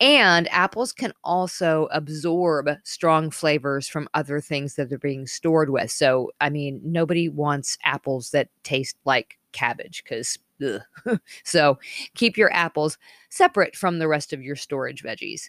And apples can also absorb strong flavors from other things that they're being stored with. So, I mean, nobody wants apples that taste like cabbage because so keep your apples separate from the rest of your storage veggies.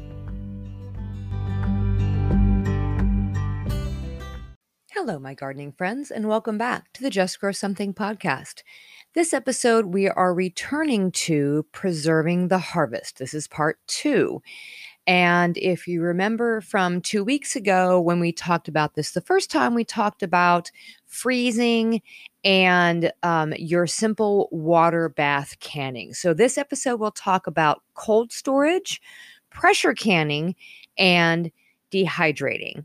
Hello, my gardening friends, and welcome back to the Just Grow Something podcast. This episode, we are returning to preserving the harvest. This is part two. And if you remember from two weeks ago when we talked about this, the first time we talked about freezing and um, your simple water bath canning. So, this episode will talk about cold storage, pressure canning, and dehydrating.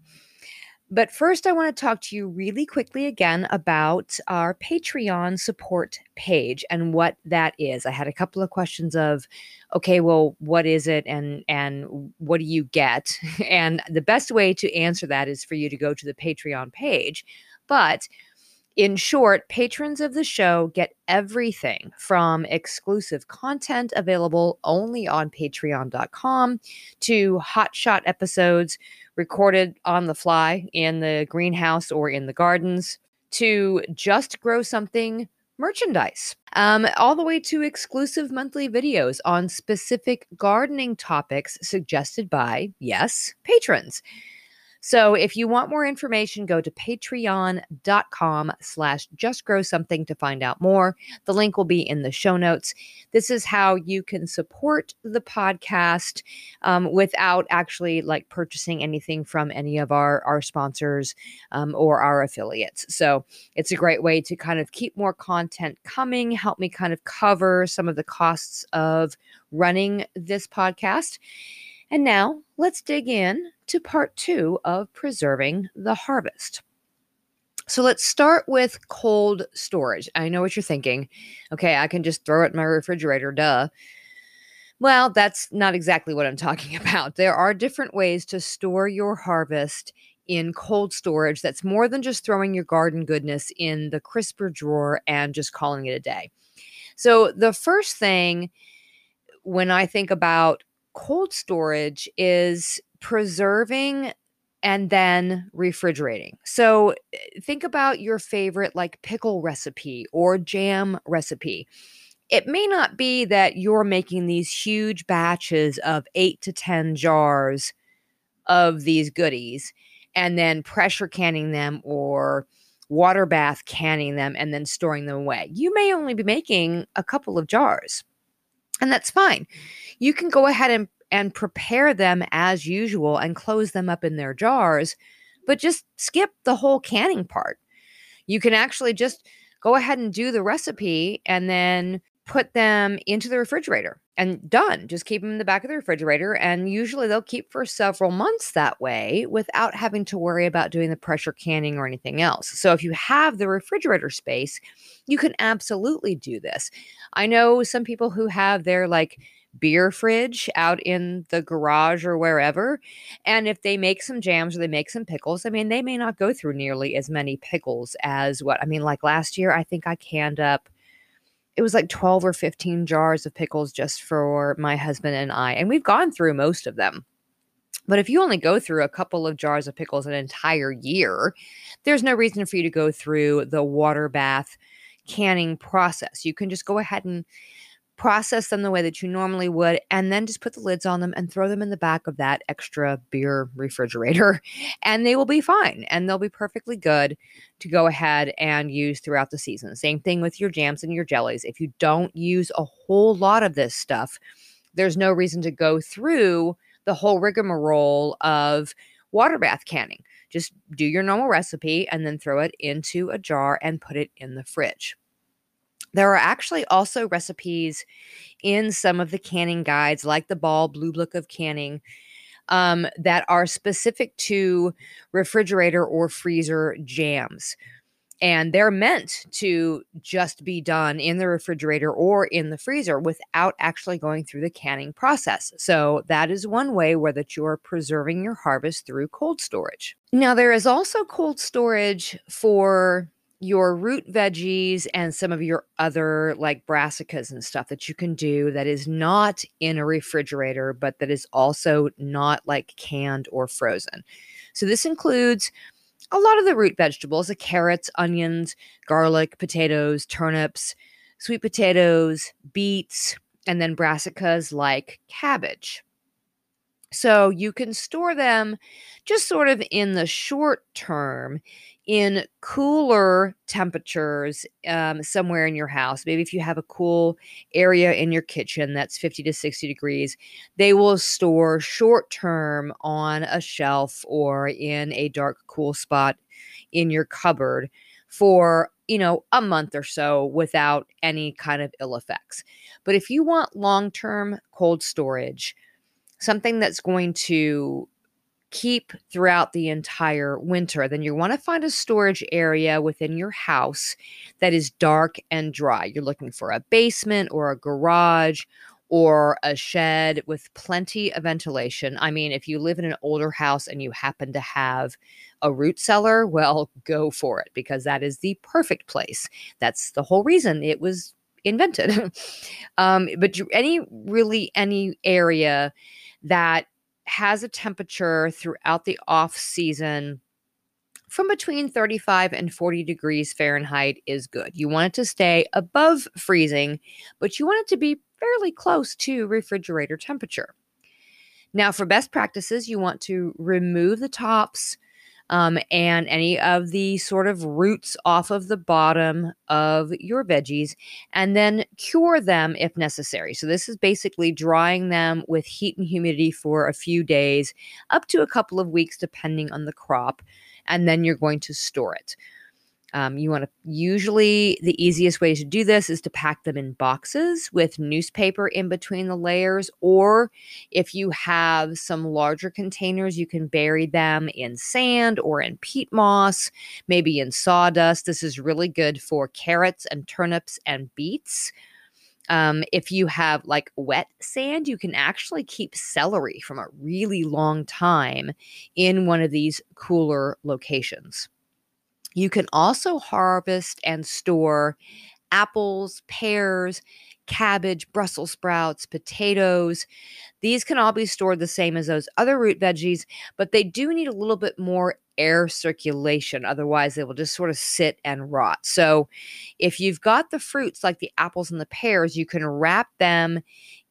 But first, I want to talk to you really quickly again about our Patreon support page and what that is. I had a couple of questions of, okay, well, what is it and and what do you get? And the best way to answer that is for you to go to the Patreon page. But in short, patrons of the show get everything from exclusive content available only on patreon.com to hotshot episodes recorded on the fly in the greenhouse or in the gardens to just grow something merchandise, um, all the way to exclusive monthly videos on specific gardening topics suggested by, yes, patrons. So if you want more information, go to patreon.com slash just grow something to find out more. The link will be in the show notes. This is how you can support the podcast um, without actually like purchasing anything from any of our, our sponsors um, or our affiliates. So it's a great way to kind of keep more content coming, help me kind of cover some of the costs of running this podcast. And now let's dig in to part two of preserving the harvest. So let's start with cold storage. I know what you're thinking. Okay, I can just throw it in my refrigerator, duh. Well, that's not exactly what I'm talking about. There are different ways to store your harvest in cold storage that's more than just throwing your garden goodness in the crisper drawer and just calling it a day. So, the first thing when I think about cold storage is preserving and then refrigerating. So eh, think about your favorite like pickle recipe or jam recipe. It may not be that you're making these huge batches of eight to 10 jars of these goodies and then pressure canning them or water bath canning them and then storing them away. You may only be making a couple of jars, and that's fine. You can go ahead and and prepare them as usual and close them up in their jars, but just skip the whole canning part. You can actually just go ahead and do the recipe and then put them into the refrigerator and done. Just keep them in the back of the refrigerator. And usually they'll keep for several months that way without having to worry about doing the pressure canning or anything else. So if you have the refrigerator space, you can absolutely do this. I know some people who have their like beer fridge out in the garage or wherever. And if they make some jams or they make some pickles, I mean, they may not go through nearly as many pickles as what I mean, like last year, I think I canned up. It was like 12 or 15 jars of pickles just for my husband and I. And we've gone through most of them. But if you only go through a couple of jars of pickles an entire year, there's no reason for you to go through the water bath canning process. You can just go ahead and process them the way that you normally would, and then just put the lids on them and throw them in the back of that extra beer refrigerator, and they will be fine and they'll be perfectly good to go ahead and use throughout the season. Same thing with your jams and your jellies. If you don't use a whole lot of this stuff, there's no reason to go through the whole rigmarole of water bath canning. Just do your normal recipe and then throw it into a jar and put it in the fridge. There are actually also recipes in some of the canning guides, like the Ball Blue Book of Canning, um, that are specific to refrigerator or freezer jams. And they're meant to just be done in the refrigerator or in the freezer without actually going through the canning process. So, that is one way where that you're preserving your harvest through cold storage. Now, there is also cold storage for your root veggies and some of your other like brassicas and stuff that you can do that is not in a refrigerator, but that is also not like canned or frozen. So this includes a lot of the root vegetables, the carrots, onions, garlic, potatoes, turnips, sweet potatoes, beets, and then brassicas like cabbage. So you can store them just sort of in the short term in cooler temperatures um, somewhere in your house. Maybe if you have a cool area in your kitchen that's 50 to 60 degrees, they will store short term on a shelf or in a dark, cool spot in your cupboard for you know a month or so without any kind of ill effects. But if you want long term cold storage, something that's going to keep throughout the entire winter, then you want to find a storage area within your house that is dark and dry. You're looking for a basement or a garage or a shed with plenty of ventilation. I mean, if you live in an older house and you happen to have a root cellar, well, go for it because that is the perfect place. That's the whole reason it was invented. um, but any really any area that has a temperature throughout the off season from between 35 and 40 degrees Fahrenheit is good. You want it to stay above freezing, but you want it to be fairly close to refrigerator temperature. Now, for best practices, you want to remove the tops um, and any of the sort of roots off of the bottom of your veggies, and then cure them if necessary. So, this is basically drying them with heat and humidity for a few days, up to a couple of weeks, depending on the crop, and then you're going to store it. Um, you want to usually the easiest way to do this is to pack them in boxes with newspaper in between the layers, or if you have some larger containers, you can bury them in sand or in peat moss, maybe in sawdust. This is really good for carrots and turnips and beets. Um, if you have like wet sand, you can actually keep celery from a really long time in one of these cooler locations. You can also harvest and store apples, pears, cabbage, Brussels sprouts, potatoes. These can all be stored the same as those other root veggies, but they do need a little bit more air circulation. Otherwise, they will just sort of sit and rot. So, if you've got the fruits like the apples and the pears, you can wrap them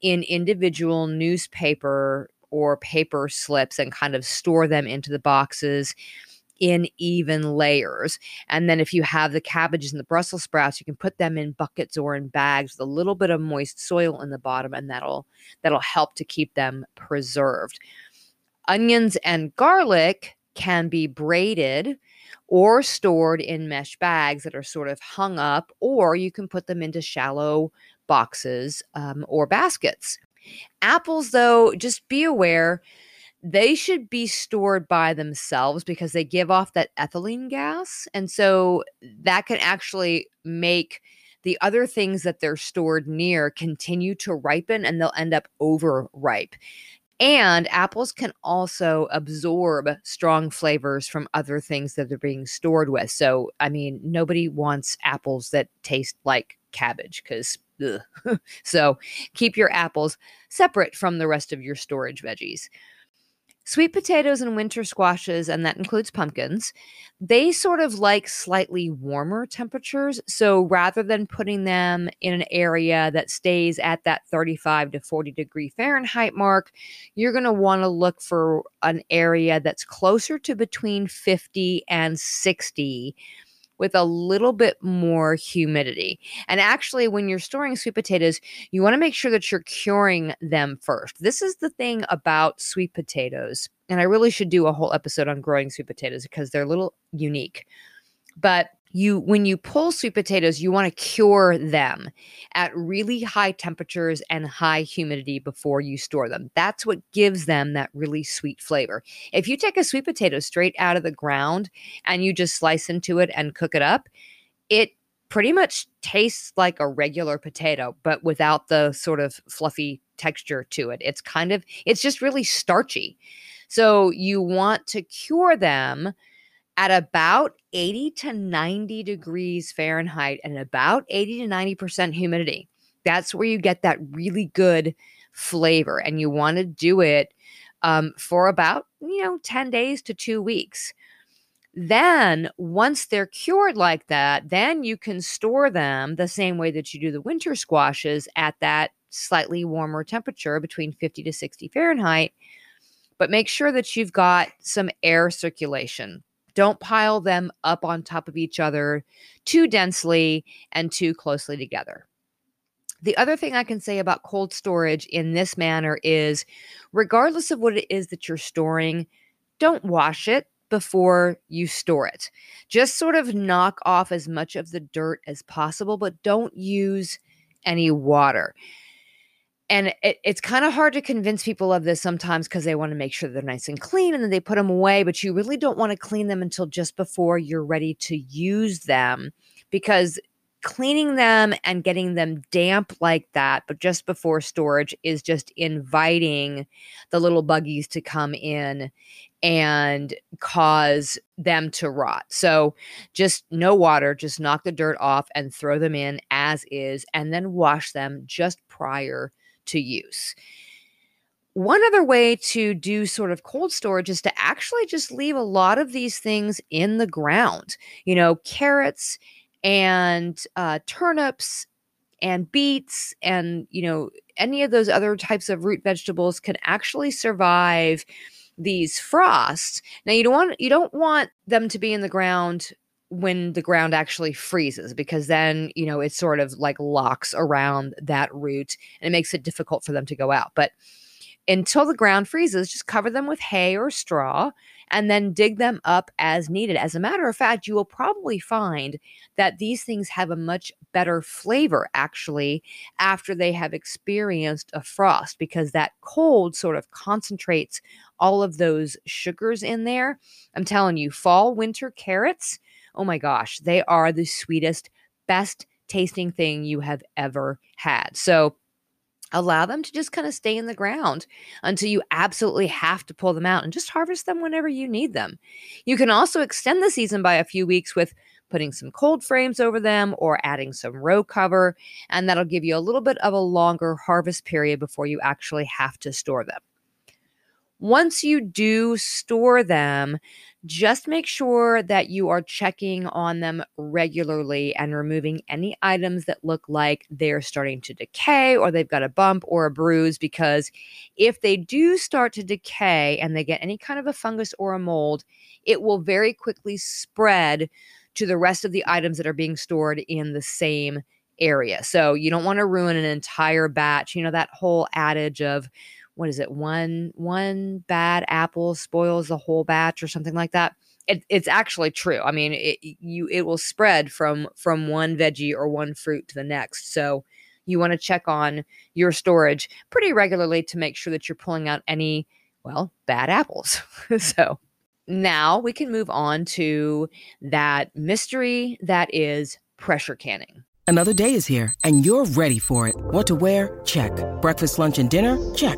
in individual newspaper or paper slips and kind of store them into the boxes in even layers. And then if you have the cabbages and the Brussels sprouts, you can put them in buckets or in bags with a little bit of moist soil in the bottom and that'll that'll help to keep them preserved. Onions and garlic can be braided or stored in mesh bags that are sort of hung up, or you can put them into shallow boxes um, or baskets. Apples, though, just be aware they should be stored by themselves because they give off that ethylene gas. And so that can actually make the other things that they're stored near continue to ripen and they'll end up overripe. And apples can also absorb strong flavors from other things that they're being stored with. So, I mean, nobody wants apples that taste like cabbage because so keep your apples separate from the rest of your storage veggies. Sweet potatoes and winter squashes, and that includes pumpkins, they sort of like slightly warmer temperatures. So rather than putting them in an area that stays at that 35 to 40 degree Fahrenheit mark, you're going to want to look for an area that's closer to between 50 and 60 with a little bit more humidity. And actually, when you're storing sweet potatoes, you want to make sure that you're curing them first. This is the thing about sweet potatoes. And I really should do a whole episode on growing sweet potatoes because they're a little unique. But you when you pull sweet potatoes you want to cure them at really high temperatures and high humidity before you store them. That's what gives them that really sweet flavor. If you take a sweet potato straight out of the ground and you just slice into it and cook it up it pretty much tastes like a regular potato but without the sort of fluffy texture to it. It's kind of it's just really starchy. So you want to cure them at about 80 to 90 degrees Fahrenheit and about 80 to 90% humidity. That's where you get that really good flavor. And you want to do it um, for about, you know, 10 days to two weeks. Then, once they're cured like that, then you can store them the same way that you do the winter squashes at that slightly warmer temperature between 50 to 60 Fahrenheit. But make sure that you've got some air circulation don't pile them up on top of each other too densely and too closely together. The other thing I can say about cold storage in this manner is regardless of what it is that you're storing, don't wash it before you store it. Just sort of knock off as much of the dirt as possible, but don't use any water and it, it's kind of hard to convince people of this sometimes because they want to make sure they're nice and clean and then they put them away but you really don't want to clean them until just before you're ready to use them because cleaning them and getting them damp like that but just before storage is just inviting the little buggies to come in and cause them to rot. So just no water, just knock the dirt off and throw them in as is and then wash them just prior to use. One other way to do sort of cold storage is to actually just leave a lot of these things in the ground. You know, carrots and uh, turnips and beets and, you know, any of those other types of root vegetables can actually survive these frosts. Now you don't want you don't want them to be in the ground when the ground actually freezes because then you know it sort of like locks around that root and it makes it difficult for them to go out. But until the ground freezes just cover them with hay or straw and then dig them up as needed. As a matter of fact you will probably find that these things have a much better flavor actually after they have experienced a frost because that cold sort of concentrates all of those sugars in there. I'm telling you fall winter carrots Oh my gosh, they are the sweetest, best tasting thing you have ever had. So allow them to just kind of stay in the ground until you absolutely have to pull them out and just harvest them whenever you need them. You can also extend the season by a few weeks with putting some cold frames over them or adding some row cover, and that'll give you a little bit of a longer harvest period before you actually have to store them. Once you do store them, just make sure that you are checking on them regularly and removing any items that look like they're starting to decay or they've got a bump or a bruise. Because if they do start to decay and they get any kind of a fungus or a mold, it will very quickly spread to the rest of the items that are being stored in the same area. So you don't want to ruin an entire batch. You know, that whole adage of, what is it one one bad apple spoils the whole batch or something like that it, it's actually true i mean it, you it will spread from from one veggie or one fruit to the next so you want to check on your storage pretty regularly to make sure that you're pulling out any well bad apples so now we can move on to that mystery that is pressure canning. Another day is here and you're ready for it. What to wear? Check. Breakfast lunch and dinner? Check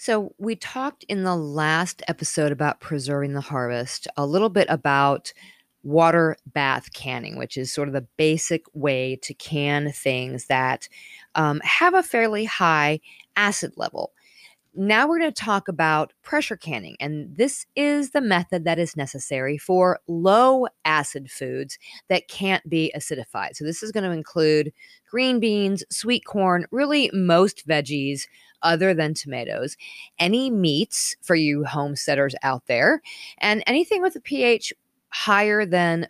So, we talked in the last episode about preserving the harvest a little bit about water bath canning, which is sort of the basic way to can things that um, have a fairly high acid level. Now we're going to talk about pressure canning, and this is the method that is necessary for low acid foods that can't be acidified. So, this is going to include green beans, sweet corn, really most veggies other than tomatoes, any meats for you homesteaders out there, and anything with a pH higher than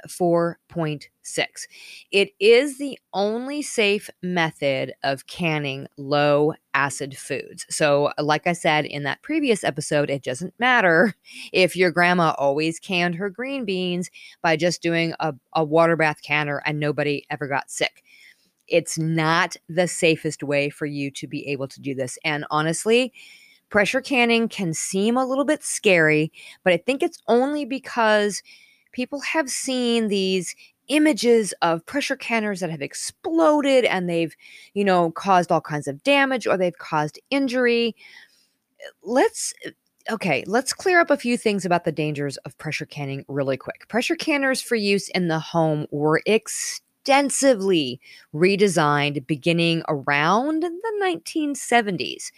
4.6. It is the only safe method of canning low acid foods. So, like I said in that previous episode, it doesn't matter if your grandma always canned her green beans by just doing a, a water bath canner and nobody ever got sick. It's not the safest way for you to be able to do this. And honestly, pressure canning can seem a little bit scary, but I think it's only because people have seen these images of pressure canners that have exploded and they've, you know, caused all kinds of damage or they've caused injury. Let's okay, let's clear up a few things about the dangers of pressure canning really quick. Pressure canners for use in the home were extensively redesigned beginning around the 1970s.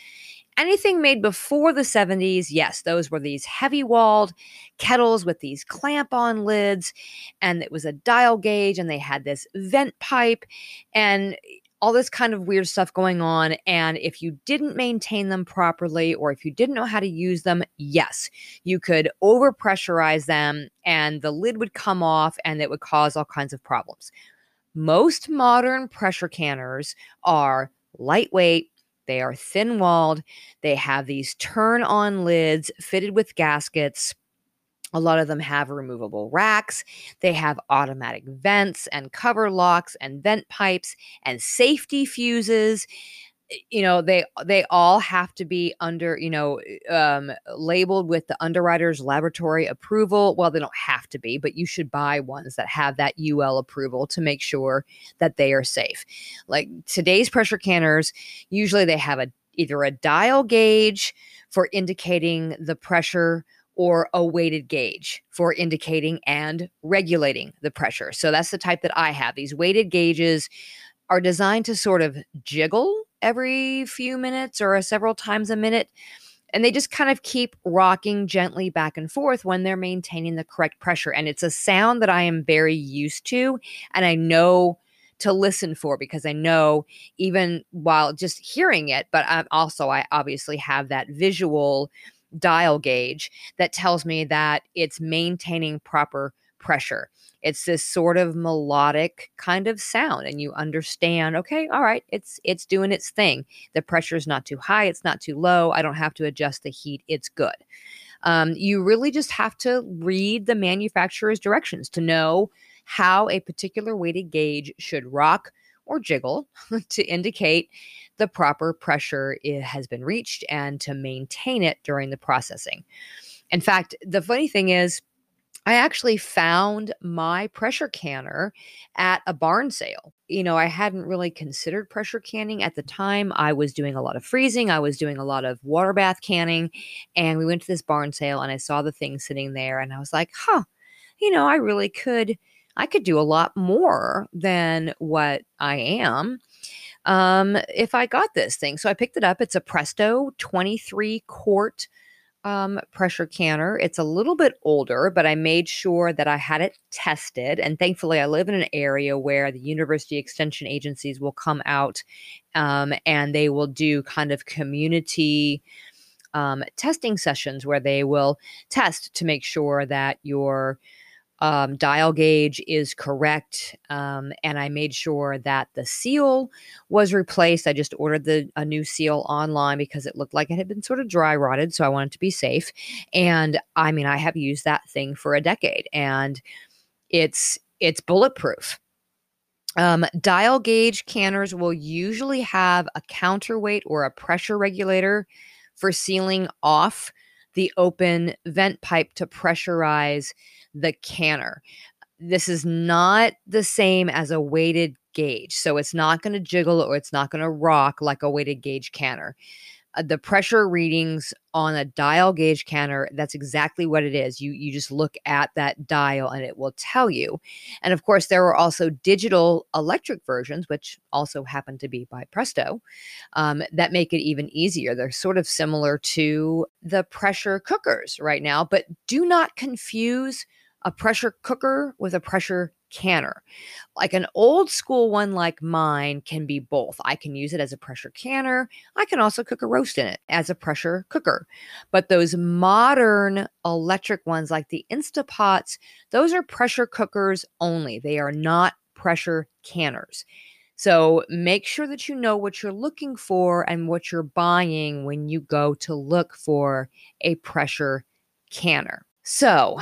Anything made before the 70s, yes, those were these heavy walled kettles with these clamp on lids, and it was a dial gauge, and they had this vent pipe, and all this kind of weird stuff going on. And if you didn't maintain them properly, or if you didn't know how to use them, yes, you could overpressurize them, and the lid would come off, and it would cause all kinds of problems. Most modern pressure canners are lightweight they are thin walled. They have these turn on lids fitted with gaskets. A lot of them have removable racks. They have automatic vents and cover locks and vent pipes and safety fuses you know they they all have to be under you know um, labeled with the underwriter's laboratory approval. Well they don't have to be but you should buy ones that have that ul approval to make sure that they are safe. Like today's pressure canners usually they have a either a dial gauge for indicating the pressure or a weighted gauge for indicating and regulating the pressure. So that's the type that i have. These weighted gauges are designed to sort of jiggle every few minutes or several times a minute. And they just kind of keep rocking gently back and forth when they're maintaining the correct pressure. And it's a sound that I am very used to. And I know to listen for because I know even while just hearing it, but I'm also, I obviously have that visual dial gauge that tells me that it's maintaining proper pressure. It's this sort of melodic kind of sound and you understand, okay, all right, it's it's doing its thing. The pressure is not too high, it's not too low. I don't have to adjust the heat. It's good. Um, you really just have to read the manufacturer's directions to know how a particular weighted gauge should rock or jiggle to indicate the proper pressure has been reached and to maintain it during the processing. In fact, the funny thing is, I actually found my pressure canner at a barn sale. You know, I hadn't really considered pressure canning at the time. I was doing a lot of freezing, I was doing a lot of water bath canning, and we went to this barn sale and I saw the thing sitting there and I was like, "Huh, you know, I really could I could do a lot more than what I am." Um, if I got this thing. So I picked it up. It's a Presto 23 quart um, pressure canner. It's a little bit older, but I made sure that I had it tested. And thankfully, I live in an area where the university extension agencies will come out um, and they will do kind of community um, testing sessions where they will test to make sure that your um, dial gauge is correct. Um, and I made sure that the seal was replaced. I just ordered the a new seal online because it looked like it had been sort of dry rotted. So I wanted to be safe. And I mean, I have used that thing for a decade and it's it's bulletproof. Um, dial gauge canners will usually have a counterweight or a pressure regulator for sealing off the open vent pipe to pressurize the canner. This is not the same as a weighted gauge. So it's not going to jiggle or it's not going to rock like a weighted gauge canner. uh, the pressure readings on a dial gauge canner that's exactly what it is you you just look at that dial and it will tell you and of course there are also digital electric versions which also happen to be by presto um, that make it even easier they're sort of similar to the pressure cookers right now but do not confuse a pressure cooker with a pressure canner. Like an old school one like mine can be both. I can use it as a pressure canner. I can also cook a roast in it as a pressure cooker. But those modern electric ones like the Instapots, those are pressure cookers only. They are not pressure canners. So make sure that you know what you're looking for and what you're buying when you go to look for a pressure canner. So,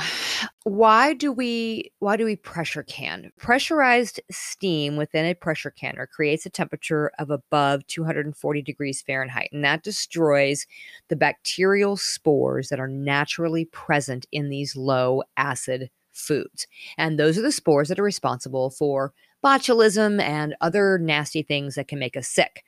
why do we why do we pressure can? Pressurized steam within a pressure canner creates a temperature of above 240 degrees Fahrenheit, and that destroys the bacterial spores that are naturally present in these low acid foods. And those are the spores that are responsible for botulism and other nasty things that can make us sick.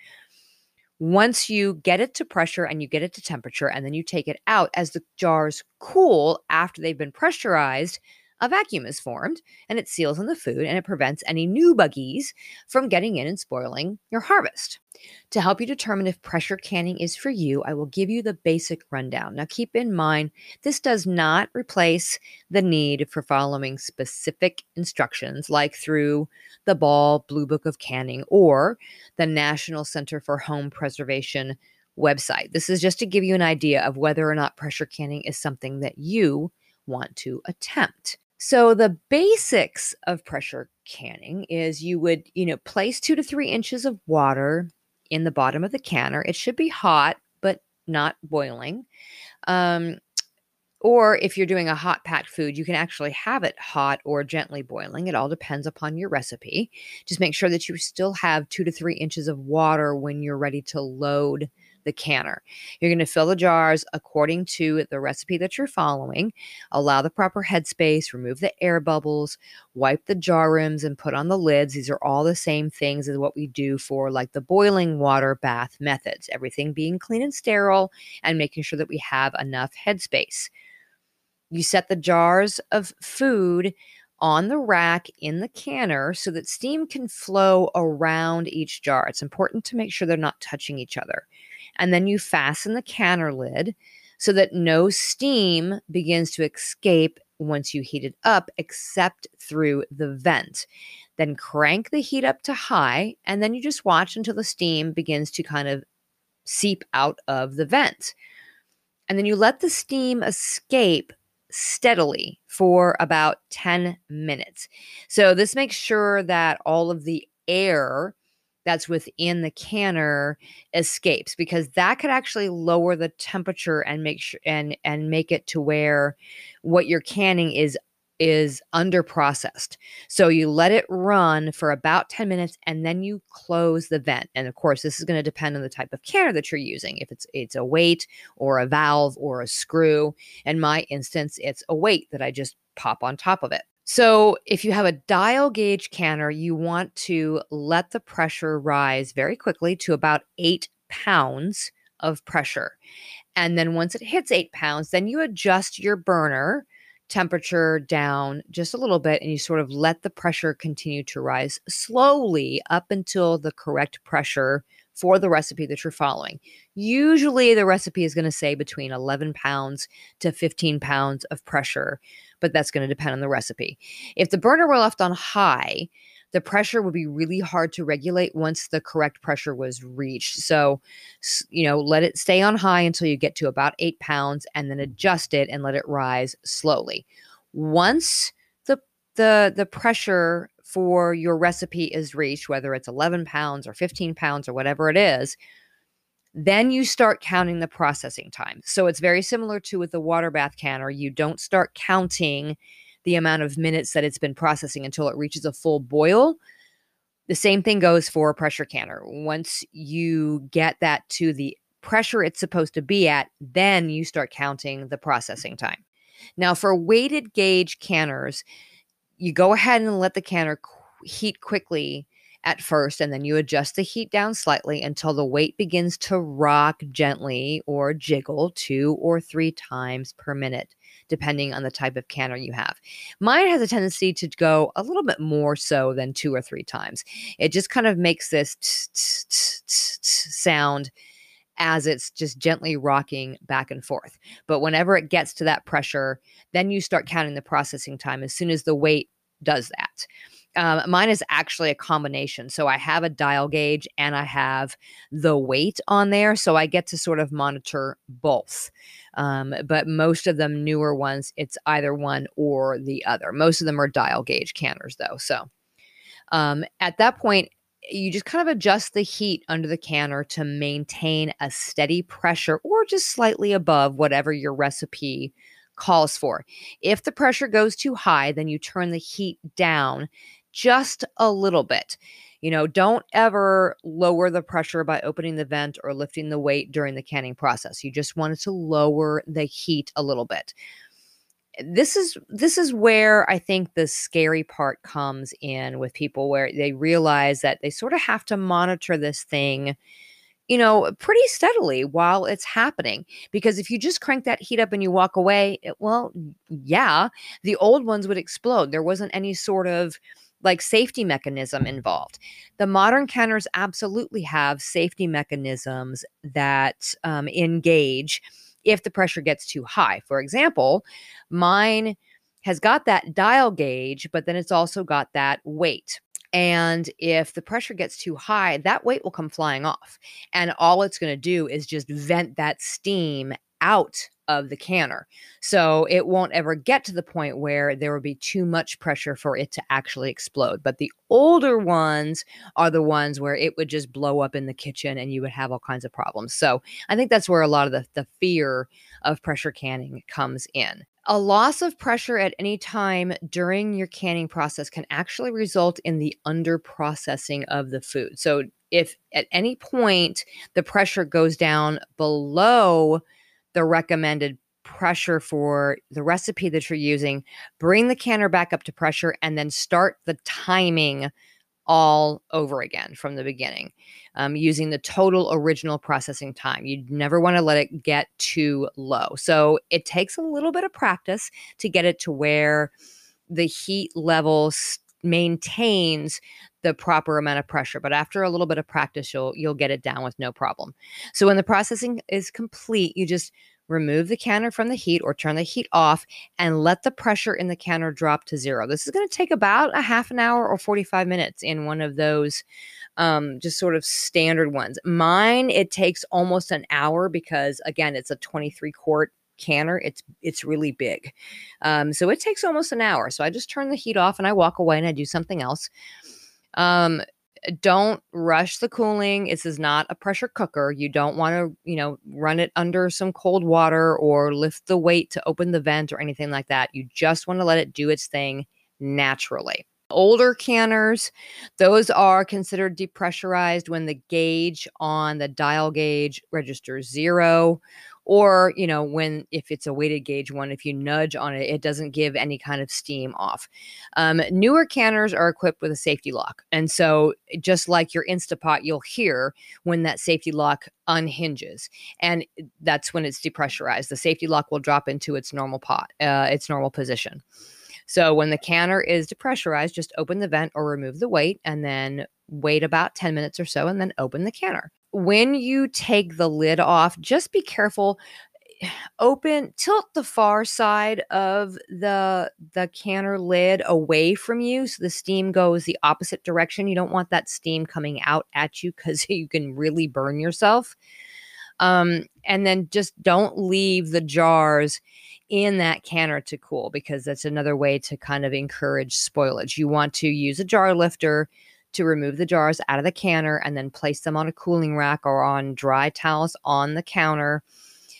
Once you get it to pressure and you get it to temperature, and then you take it out as the jars cool after they've been pressurized, a vacuum is formed and it seals in the food and it prevents any new buggies from getting in and spoiling your harvest. To help you determine if pressure canning is for you, I will give you the basic rundown. Now, keep in mind, this does not replace the need for following specific instructions like through the Ball Blue Book of Canning or the National Center for Home Preservation website. This is just to give you an idea of whether or not pressure canning is something that you want to attempt. So the basics of pressure canning is you would, you know, place two to three inches of water in the bottom of the canner. It should be hot, but not boiling. Um, or if you're doing a hot packed food, you can actually have it hot or gently boiling. It all depends upon your recipe. Just make sure that you still have two to three inches of water when you're ready to load the canner. You're going to fill the jars according to the recipe that you're following. Allow the proper headspace, remove the air bubbles, wipe the jar rims, and put on the lids. These are all the same things as what we do for like the boiling water bath methods. Everything being clean and sterile and making sure that we have enough headspace. You set the jars of food on the rack in the canner so that steam can flow around each jar. It's important to make sure they're not touching each other and then you fasten the canner lid so that no steam begins to escape once you heat it up except through the vent. Then crank the heat up to high, and then you just watch until the steam begins to kind of seep out of the vent. And then you let the steam escape steadily for about 10 minutes. So this makes sure that all of the air that's within the canner escapes because that could actually lower the temperature and make sure and and make it to where what you're canning is is under processed. So you let it run for about 10 minutes and then you close the vent. And of course, this is going to depend on the type of canner that you're using. If it's it's a weight or a valve or a screw. In my instance, it's a weight that I just pop on top of it. So, if you have a dial gauge canner, you want to let the pressure rise very quickly to about eight pounds of pressure. And then once it hits eight pounds, then you adjust your burner temperature down just a little bit and you sort of let the pressure continue to rise slowly up until the correct pressure for the recipe that you're following. Usually, the recipe is going to say between 11 pounds to 15 pounds of pressure but that's going to depend on the recipe. If the burner were left on high, the pressure would be really hard to regulate once the correct pressure was reached. So, you know, let it stay on high until you get to about eight pounds and then adjust it and let it rise slowly. Once the the the pressure for your recipe is reached, whether it's 11 pounds or 15 pounds or whatever it is, then you start counting the processing time. So it's very similar to with the water bath canner. You don't start counting the amount of minutes that it's been processing until it reaches a full boil. The same thing goes for a pressure canner. Once you get that to the pressure it's supposed to be at, then you start counting the processing time. Now, for weighted gauge canners, you go ahead and let the canner heat quickly at first, and then you adjust the heat down slightly until the weight begins to rock gently or jiggle two or three times per minute, depending on the type of canner you have. Mine has a tendency to go a little bit more so than two or three times. It just kind of makes this sound as it's just gently rocking back and forth. But whenever it gets to that pressure, then you start counting the processing time as soon as the weight does that. Um, mine is actually a combination. So I have a dial gauge and I have the weight on there. So I get to sort of monitor both. Um, but most of them newer ones, it's either one or the other. Most of them are dial gauge canners, though. So um, at that point, you just kind of adjust the heat under the canner to maintain a steady pressure or just slightly above whatever your recipe calls for. If the pressure goes too high, then you turn the heat down just a little bit. You know, don't ever lower the pressure by opening the vent or lifting the weight during the canning process. You just want it to lower the heat a little bit. This is this is where I think the scary part comes in with people where they realize that they sort of have to monitor this thing you know, pretty steadily while it's happening. Because if you just crank that heat up and you walk away, it, well, yeah, the old ones would explode. There wasn't any sort of like safety mechanism involved. The modern canners absolutely have safety mechanisms that um, engage if the pressure gets too high. For example, mine has got that dial gauge, but then it's also got that weight. And if the pressure gets too high, that weight will come flying off. And all it's going to do is just vent that steam out of the canner. So it won't ever get to the point where there will be too much pressure for it to actually explode. But the older ones are the ones where it would just blow up in the kitchen and you would have all kinds of problems. So I think that's where a lot of the, the fear of pressure canning comes in. A loss of pressure at any time during your canning process can actually result in the under processing of the food. So, if at any point the pressure goes down below the recommended pressure for the recipe that you're using, bring the canner back up to pressure, and then start the timing all over again from the beginning um, using the total original processing time. You never want to let it get too low. So it takes a little bit of practice to get it to where the heat level maintains the proper amount of pressure but after a little bit of practice you'll you'll get it down with no problem. So when the processing is complete you just remove the canner from the heat or turn the heat off and let the pressure in the canner drop to zero. This is going to take about a half an hour or 45 minutes in one of those um, just sort of standard ones. Mine, it takes almost an hour because, again, it's a 23 quart canner. It's it's really big. Um, so it takes almost an hour. So i just turn the heat off and i walk away and i do something else um, don't rush the cooling. This is not a pressure cooker. You don't want to, you know, run it under some cold water or lift the weight to open the vent or anything like that. You just want to let it do its thing naturally. Older canners, those are considered depressurized when the gauge on the dial gauge registers zero or you know when if it's a weighted gauge one if you nudge on it it doesn't give any kind of steam off. Um, newer canners are equipped with a safety lock and so just like your instapot you'll hear when that safety lock unhinges and that's when it's depressurized. The safety lock will drop into its normal pot uh, its normal position. So when the canner is depressurized, just open the vent or remove the weight and then wait about 10 minutes or so and then open the canner when you take the lid off, just be careful. Open, tilt the far side of the the canner lid away from you so the steam goes the opposite direction. You don't want that steam coming out at you because you can really burn yourself. Um, and then just don't leave the jars in that canner to cool because that's another way to kind of encourage spoilage. You want to use a jar lifter to remove the jars out of the canner and then place them on a cooling rack or on dry towels on the counter.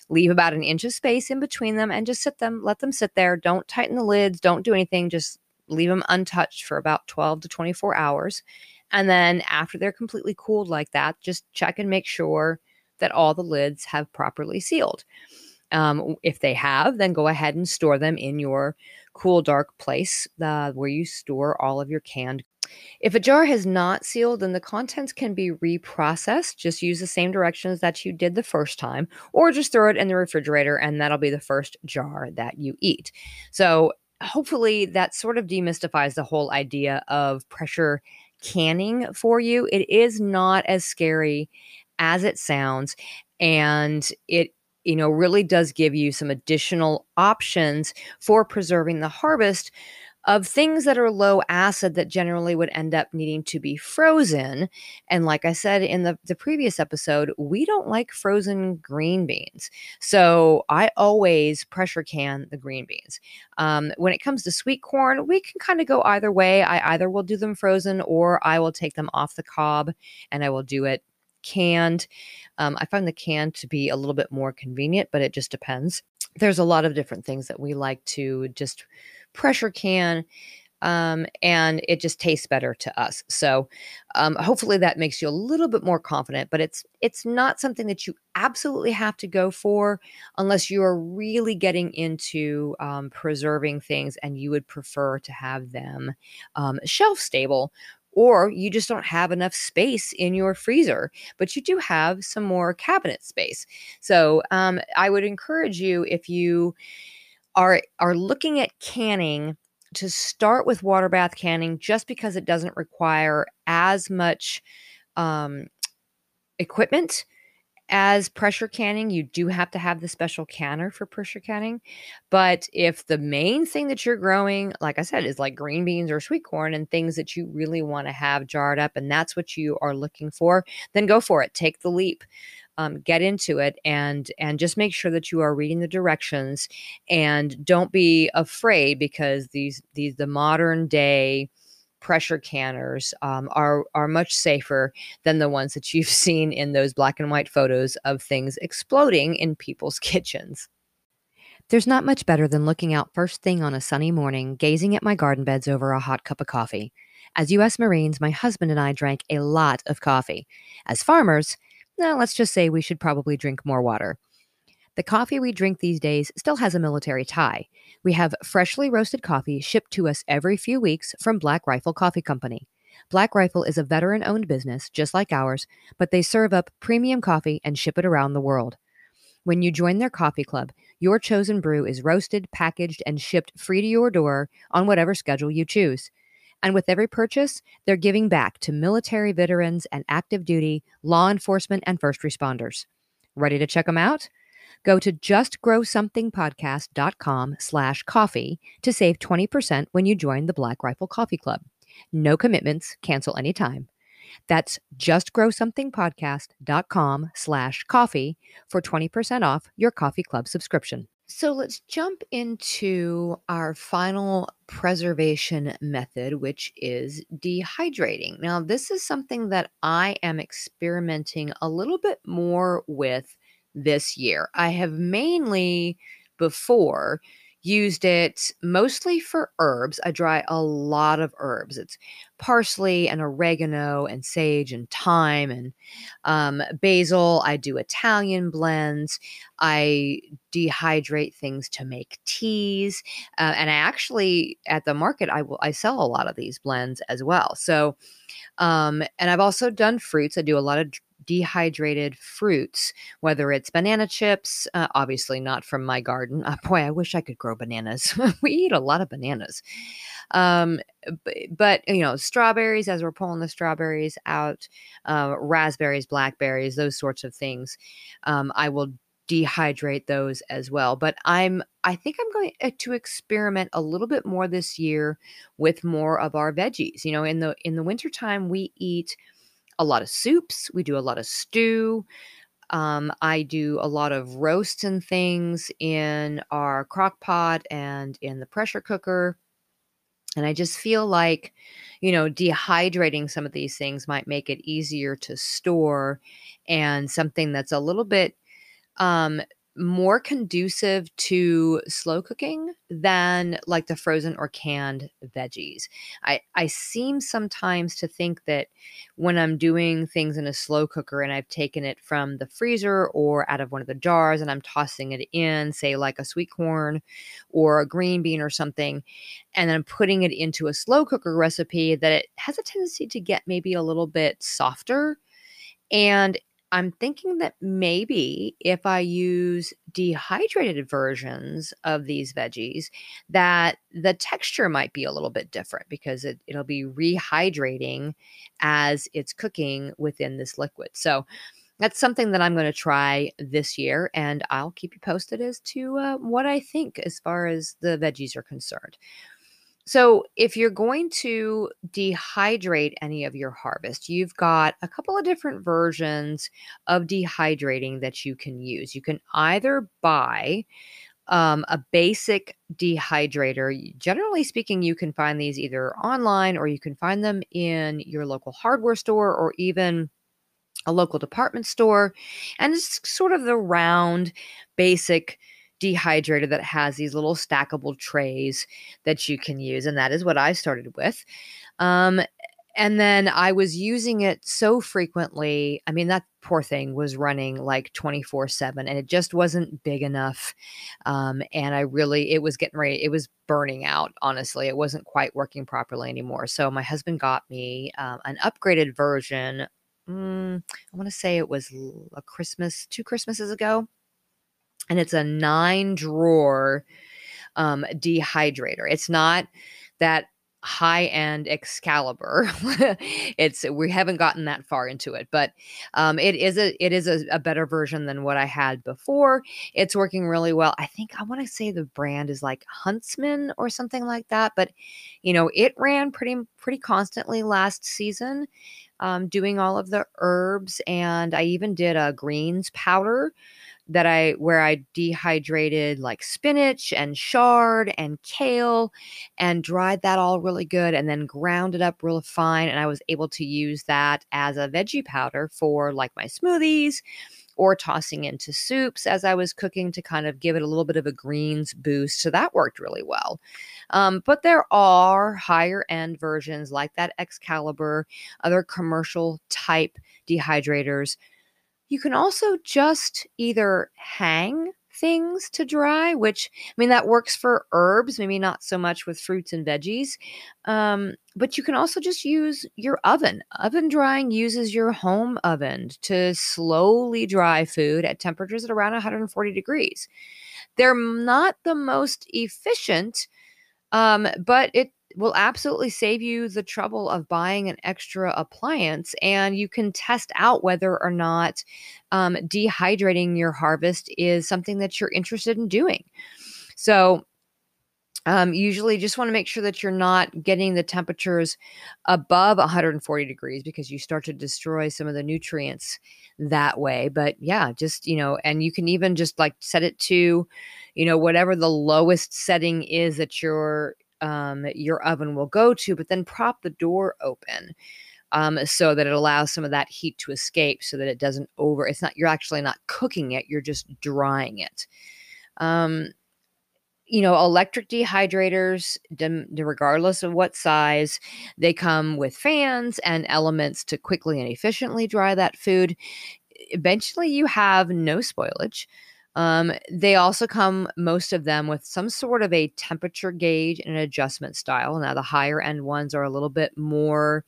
Leave about an inch of space in between them and just sit them, let them sit there. Don't tighten the lids, don't do anything, just leave them untouched for about 12 to 24 hours. And then after they're completely cooled like that, just check and make sure that all the lids have properly sealed. Um, if they have, then go ahead and store them in your cool, dark place uh, where you store all of your canned If a jar has not sealed, then the contents can be reprocessed. Just use the same directions that you did the first time, or just throw it in the refrigerator and that'll be the first jar that you eat. So, hopefully, that sort of demystifies the whole idea of pressure canning for you. It is not as scary as it sounds, and it you know really does give you some additional options for preserving the harvest of things that are low acid that generally would end up needing to be frozen. And like I said in the, the previous episode, we don't like frozen green beans. So I always pressure can the green beans. Um, when it comes to sweet corn, we can kind of go either way. I either will do them frozen or I will take them off the cob and I will do it canned. Um, I find the can to be a little bit more convenient, but it just depends. There's a lot of different things that we like to just pressure can um, and it just tastes better to us. So um, hopefully that makes you a little bit more confident. But it's it's not something that you absolutely have to go for unless you are really getting into um, preserving things and you would prefer to have them um, shelf stable. Or you just don't have enough space in your freezer, but you do have some more cabinet space. So um, I would encourage you if you are are looking at canning to start with water bath canning just because it doesn't require as much um, equipment as pressure canning. You do have to have the special canner for pressure canning. But if the main thing that you're growing, like I said, is like green beans or sweet corn and things that you really want to have jarred up, and that's what you are looking for, then go for it. Take the leap um, get into it and and just make sure that you are reading the directions and don't be afraid because these these the modern day pressure canners um, are are much safer than the ones that you've seen in those black and white photos of things exploding in people's kitchens. There's not much better than looking out first thing on a sunny morning, gazing at my garden beds over a hot cup of coffee. As U.S. Marines, my husband and I drank a lot of coffee. As farmers, now, let's just say we should probably drink more water. The coffee we drink these days still has a military tie. We have freshly roasted coffee shipped to us every few weeks from Black Rifle Coffee Company. Black Rifle is a veteran owned business, just like ours, but they serve up premium coffee and ship it around the world. When you join their coffee club, your chosen brew is roasted, packaged, and shipped free to your door on whatever schedule you choose. And with every purchase, they're giving back to military veterans and active duty, law enforcement, and first responders. Ready to check them out? Go to justgrowsomethingpodcast.com slash coffee to save 20% when you join the Black Rifle Coffee Club. No commitments, cancel anytime. That's justgrowsomethingpodcast.com slash coffee for 20% off your coffee club subscription. So let's jump into our final preservation method, which is dehydrating. Now, this is something that I am experimenting a little bit more with this year. I have mainly before used it mostly for herbs. I dry a lot of herbs. It's parsley and oregano and sage and thyme and um, basil. I do Italian blends. I dehydrate things to make teas, uh, and I actually at the market I will I sell a lot of these blends as well. So, um, and I've also done fruits. I do a lot of dehydrated fruits, whether it's banana chips, uh, obviously not from my garden. Boy, I wish I could grow bananas. we eat a lot of bananas. Um, but, but, you know, strawberries, as we're pulling the strawberries out, uh, raspberries, blackberries, those sorts of things, um, I will dehydrate those as well but i'm i think i'm going uh, to experiment a little bit more this year with more of our veggies you know in the in the wintertime we eat a lot of soups. We do a lot of stew. Um, I do a lot of roasts and things in our crock pot and in the pressure cooker. And I just feel like, you know, dehydrating some of these things might make it easier to store and something that's a little bit um, more conducive to slow cooking than like the frozen or canned veggies. I, I seem sometimes to think that when I'm doing things in a slow cooker and I've taken it from the freezer or out of one of the jars and I'm tossing it in, say like a sweet corn or a green bean or something, and then I'm putting it into a slow cooker recipe, that it has a tendency to get maybe a little bit softer. And I'm thinking that maybe if I use dehydrated versions of these veggies, that the texture might be a little bit different because it, it'll be rehydrating as it's cooking within this liquid. So that's something that I'm going to try this year, and I'll keep you posted as to uh, what I think as far as the veggies are concerned. So, if you're going to dehydrate any of your harvest, you've got a couple of different versions of dehydrating that you can use. You can either buy um, a basic dehydrator. Generally speaking, you can find these either online or you can find them in your local hardware store or even a local department store. And it's sort of the round, basic dehydrator that has these little stackable trays that you can use. And that is what I started with. Um, and then I was using it so frequently. I mean, that poor thing was running like 24 7 and it just wasn't big enough. Um, and I really, it was getting ready, it was burning out, honestly. It wasn't quite working properly anymore. So my husband got me um, an upgraded version. Mm, I want to say it was a Christmas, two Christmases ago and it's a nine drawer um, dehydrator. It's not that high end Excalibur. it's we haven't gotten that far into it, but um, it is a it is a, a, better version than what I had before. It's working really well. I think I want to say the brand is like Huntsman or something like that, but you know it ran pretty pretty constantly last season. Um, doing all of the herbs, and I even did a greens powder that I where I dehydrated like spinach and chard and kale and dried that all really good and then ground it up real fine and I was able to use that as a veggie powder for like my smoothies or tossing into soups as I was cooking to kind of give it a little bit of a greens boost. So that worked really well. Um, but there are higher end versions like that Excalibur, other commercial type dehydrators you can also just either hang things to dry, which I mean, that works for herbs, maybe not so much with fruits and veggies. Um, but you can also just use your oven. Oven drying uses your home oven to slowly dry food at temperatures at around 140 degrees. They're not the most efficient, um, but it will absolutely save you the trouble of buying an extra appliance and you can test out whether or not um, dehydrating your harvest is something that you're interested in doing. So um, usually just want to make sure that you're not getting the temperatures above 140 degrees because you start to destroy some of the nutrients that way. But yeah just you know and you can even just like set it to you know whatever the lowest setting is that you're um, your oven will go to, but then prop the door open. Um, so that it allows some of that heat to escape so that it doesn't over it's not you're actually not cooking it you're just drying it um, you know electric dehydrators regardless of what size they come with fans and elements to quickly and efficiently dry that food eventually you have no spoilage um, they also come, most of them, with some sort of a temperature gauge and an adjustment style. Now, the higher end ones are a little bit more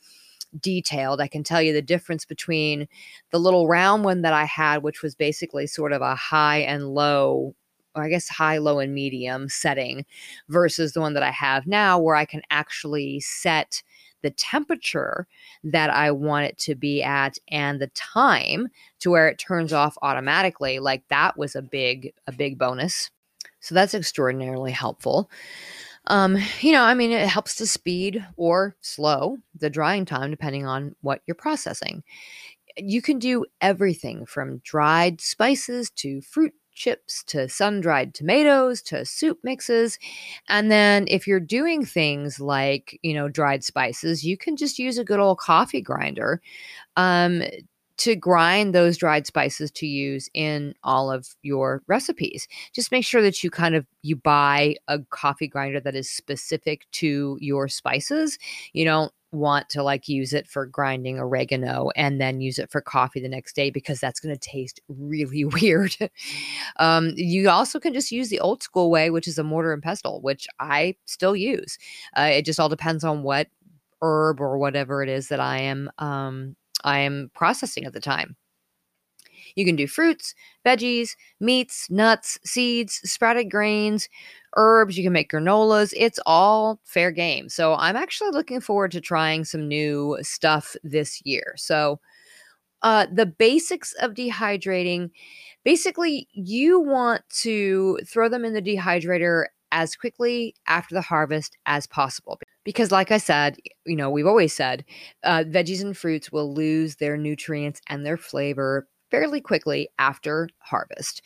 detailed. I can tell you the difference between the little round one that I had, which was basically sort of a high and low or I guess high, low, and medium setting versus the one that I have now, where I can actually set the temperature that I want it to be at and the time to where it turns off automatically. Like that was a big, a big bonus. So that's extraordinarily helpful. Um, you know, I mean, it helps to speed or slow the drying time depending on what you're processing. You can do everything from dried spices to fruit chips to sun dried tomatoes to soup mixes. And then if you're doing things like, you know, dried spices, you can just use a good old coffee grinder. Um, to grind those dried spices to use in all of your recipes just make sure that you kind of you buy a coffee grinder that is specific to your spices you don't want to like use it for grinding oregano and then use it for coffee the next day because that's going to taste really weird. um, you also can just use the old school way, which is a mortar and pestle, which I still use. Uh, it just all depends on what herb or whatever it is that I am um, I am processing at the time. You can do fruits, veggies, meats, nuts, seeds, sprouted grains, herbs. You can make granolas. It's all fair game. So I'm actually looking forward to trying some new stuff this year. So, uh, the basics of dehydrating basically, you want to throw them in the dehydrator as quickly after the harvest as possible. Because, like I said, you know, we've always said uh, veggies and fruits will lose their nutrients and their flavor fairly quickly after harvest.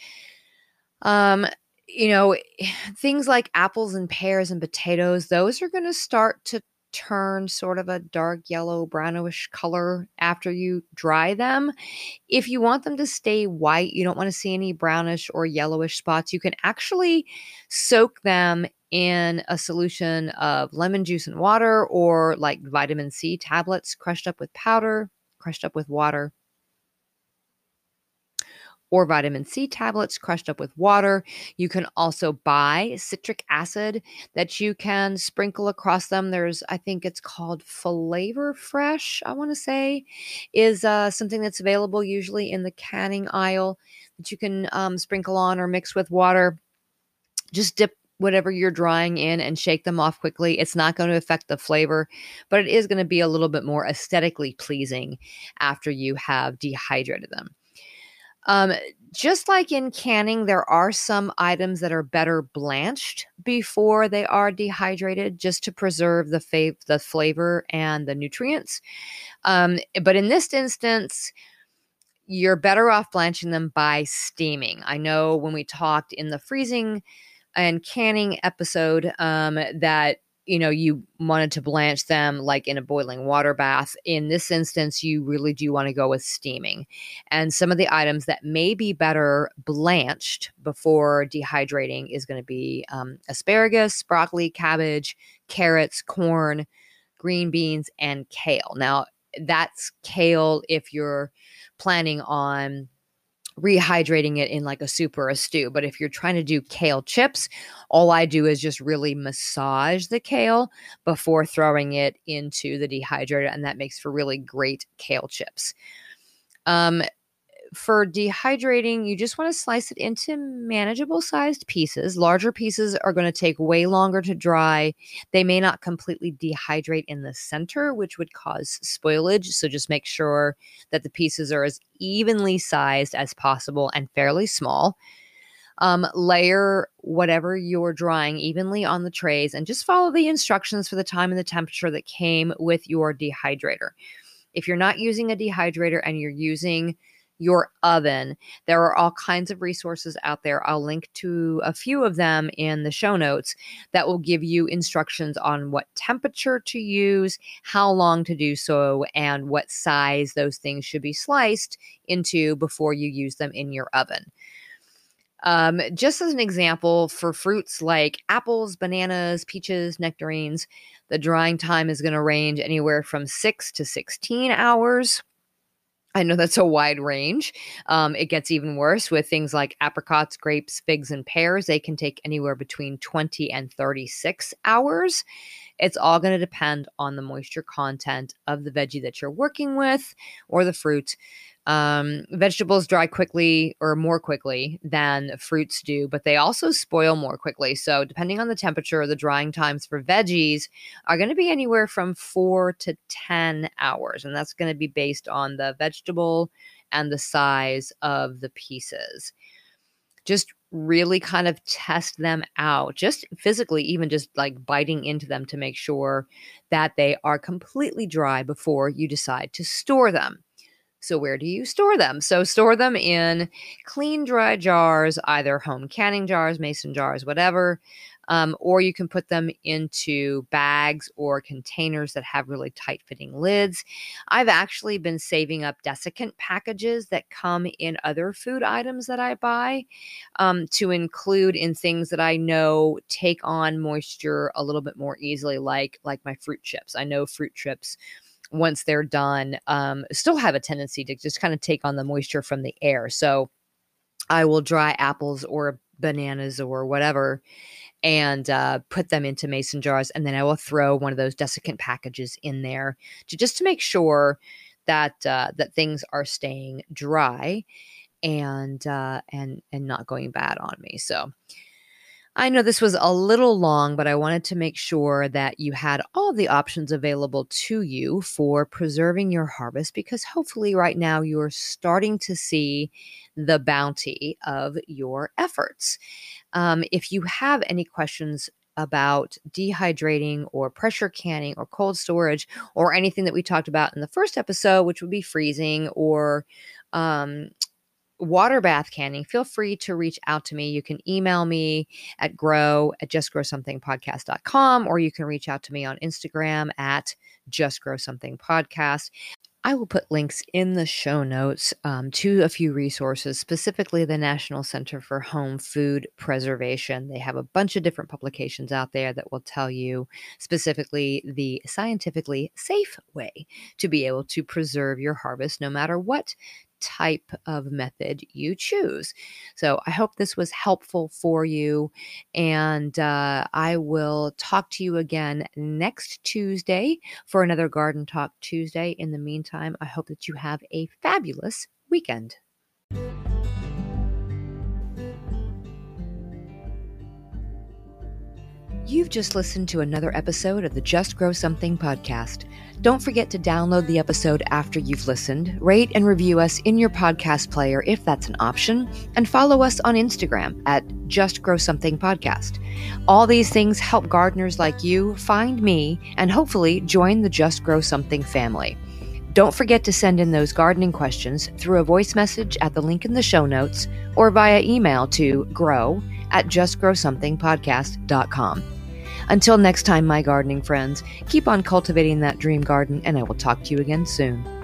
Um, you know, things like apples and pears and potatoes, those are going to start to turn sort of a dark yellow brownish color after you dry them. If you want them to stay white, you don't want to see any brownish or yellowish spots, you can actually soak them in a solution of lemon juice and water or like vitamin C tablets crushed up with powder, crushed up with water or vitamin C tablets crushed up with water. You can also buy citric acid that you can sprinkle across them. There's, I think it's called Flavor Fresh, I want to say, is uh, something that's available usually in the canning aisle that you can um, sprinkle on or mix with water. Just dip whatever you're drying in and shake them off quickly. It's not going to affect the flavor, but it is going to be a little bit more aesthetically pleasing after you have dehydrated them. Um, just like in canning, there are some items that are better blanched before they are dehydrated, just to preserve the fa- the flavor and the nutrients. Um, but in this instance, you're better off blanching them by steaming. I know when we talked in the freezing and canning episode um, that you know you wanted to blanch them like in a boiling water bath in this instance you really do want to go with steaming. And some of the items that may be better blanched before dehydrating is going to be um, asparagus broccoli cabbage carrots corn green beans and kale. Now that's kale if you're planning on rehydrating it in like a soup or a stew. But if you're trying to do kale chips, all I do is just really massage the kale before throwing it into the dehydrator, and that makes for really great kale chips. Um, for dehydrating, you just want to slice it into manageable sized pieces. Larger pieces are going to take way longer to dry. They may not completely dehydrate in the center, which would cause spoilage. So just make sure that the pieces are as evenly sized as possible and fairly small. Um, layer whatever you're drying evenly on the trays and just follow the instructions for the time and the temperature that came with your dehydrator. If you're not using a dehydrator and you're using your oven. There are all kinds of resources out there. I'll link to a few of them in the show notes that will give you instructions on what temperature to use, how long to do so, and what size those things should be sliced into before you use them in your oven. Um, just as an example, for fruits like apples, bananas, peaches, nectarines, the drying time is going to range anywhere from 6 to 16 hours. I know that's a wide range. Um, it gets even worse with things like apricots, grapes, figs, and pears. They can take anywhere between 20 and 36 hours. It's all going to depend on the moisture content of the veggie that you're working with or the fruit. Um, vegetables dry quickly or more quickly than fruits do, but they also spoil more quickly. So, depending on the temperature, the drying times for veggies are going to be anywhere from four to 10 hours. And that's going to be based on the vegetable and the size of the pieces. Just really kind of test them out, just physically, even just like biting into them to make sure that they are completely dry before you decide to store them. So, where do you store them? So, store them in clean, dry jars, either home canning jars, mason jars, whatever. Um, or you can put them into bags or containers that have really tight fitting lids. I've actually been saving up desiccant packages that come in other food items that I buy um, to include in things that I know take on moisture a little bit more easily, like like my fruit chips. I know fruit chips once they're done um, still have a tendency to just kind of take on the moisture from the air. So I will dry apples or bananas or whatever and uh, put them into mason jars and then i will throw one of those desiccant packages in there to just to make sure that uh, that things are staying dry and uh, and and not going bad on me so I know this was a little long, but I wanted to make sure that you had all the options available to you for preserving your harvest because hopefully, right now, you're starting to see the bounty of your efforts. Um, if you have any questions about dehydrating or pressure canning or cold storage or anything that we talked about in the first episode, which would be freezing or um, water bath canning, feel free to reach out to me. You can email me at grow at justgrowsomethingpodcast.com or you can reach out to me on Instagram at justgrowsomethingpodcast. I will put links in the show notes um, to a few resources, specifically the National Center for Home Food Preservation. They have a bunch of different publications out there that will tell you specifically the scientifically safe way to be able to preserve your harvest no matter what type of method you choose. So I hope this was helpful for you. And uh, I will talk to you again next Tuesday for another Garden Talk Tuesday. In the meantime, I hope that you have a fabulous weekend. You've just listened to another episode of the Just Grow Something podcast. Don't forget to download the episode after you've listened, rate and review us in your podcast player if that's an option, and follow us on Instagram at Just Grow Something Podcast. All these things help gardeners like you find me and hopefully join the Just Grow Something family. Don't forget to send in those gardening questions through a voice message at the link in the show notes or via email to grow at justgrowsomethingpodcast.com. Until next time, my gardening friends, keep on cultivating that dream garden, and I will talk to you again soon.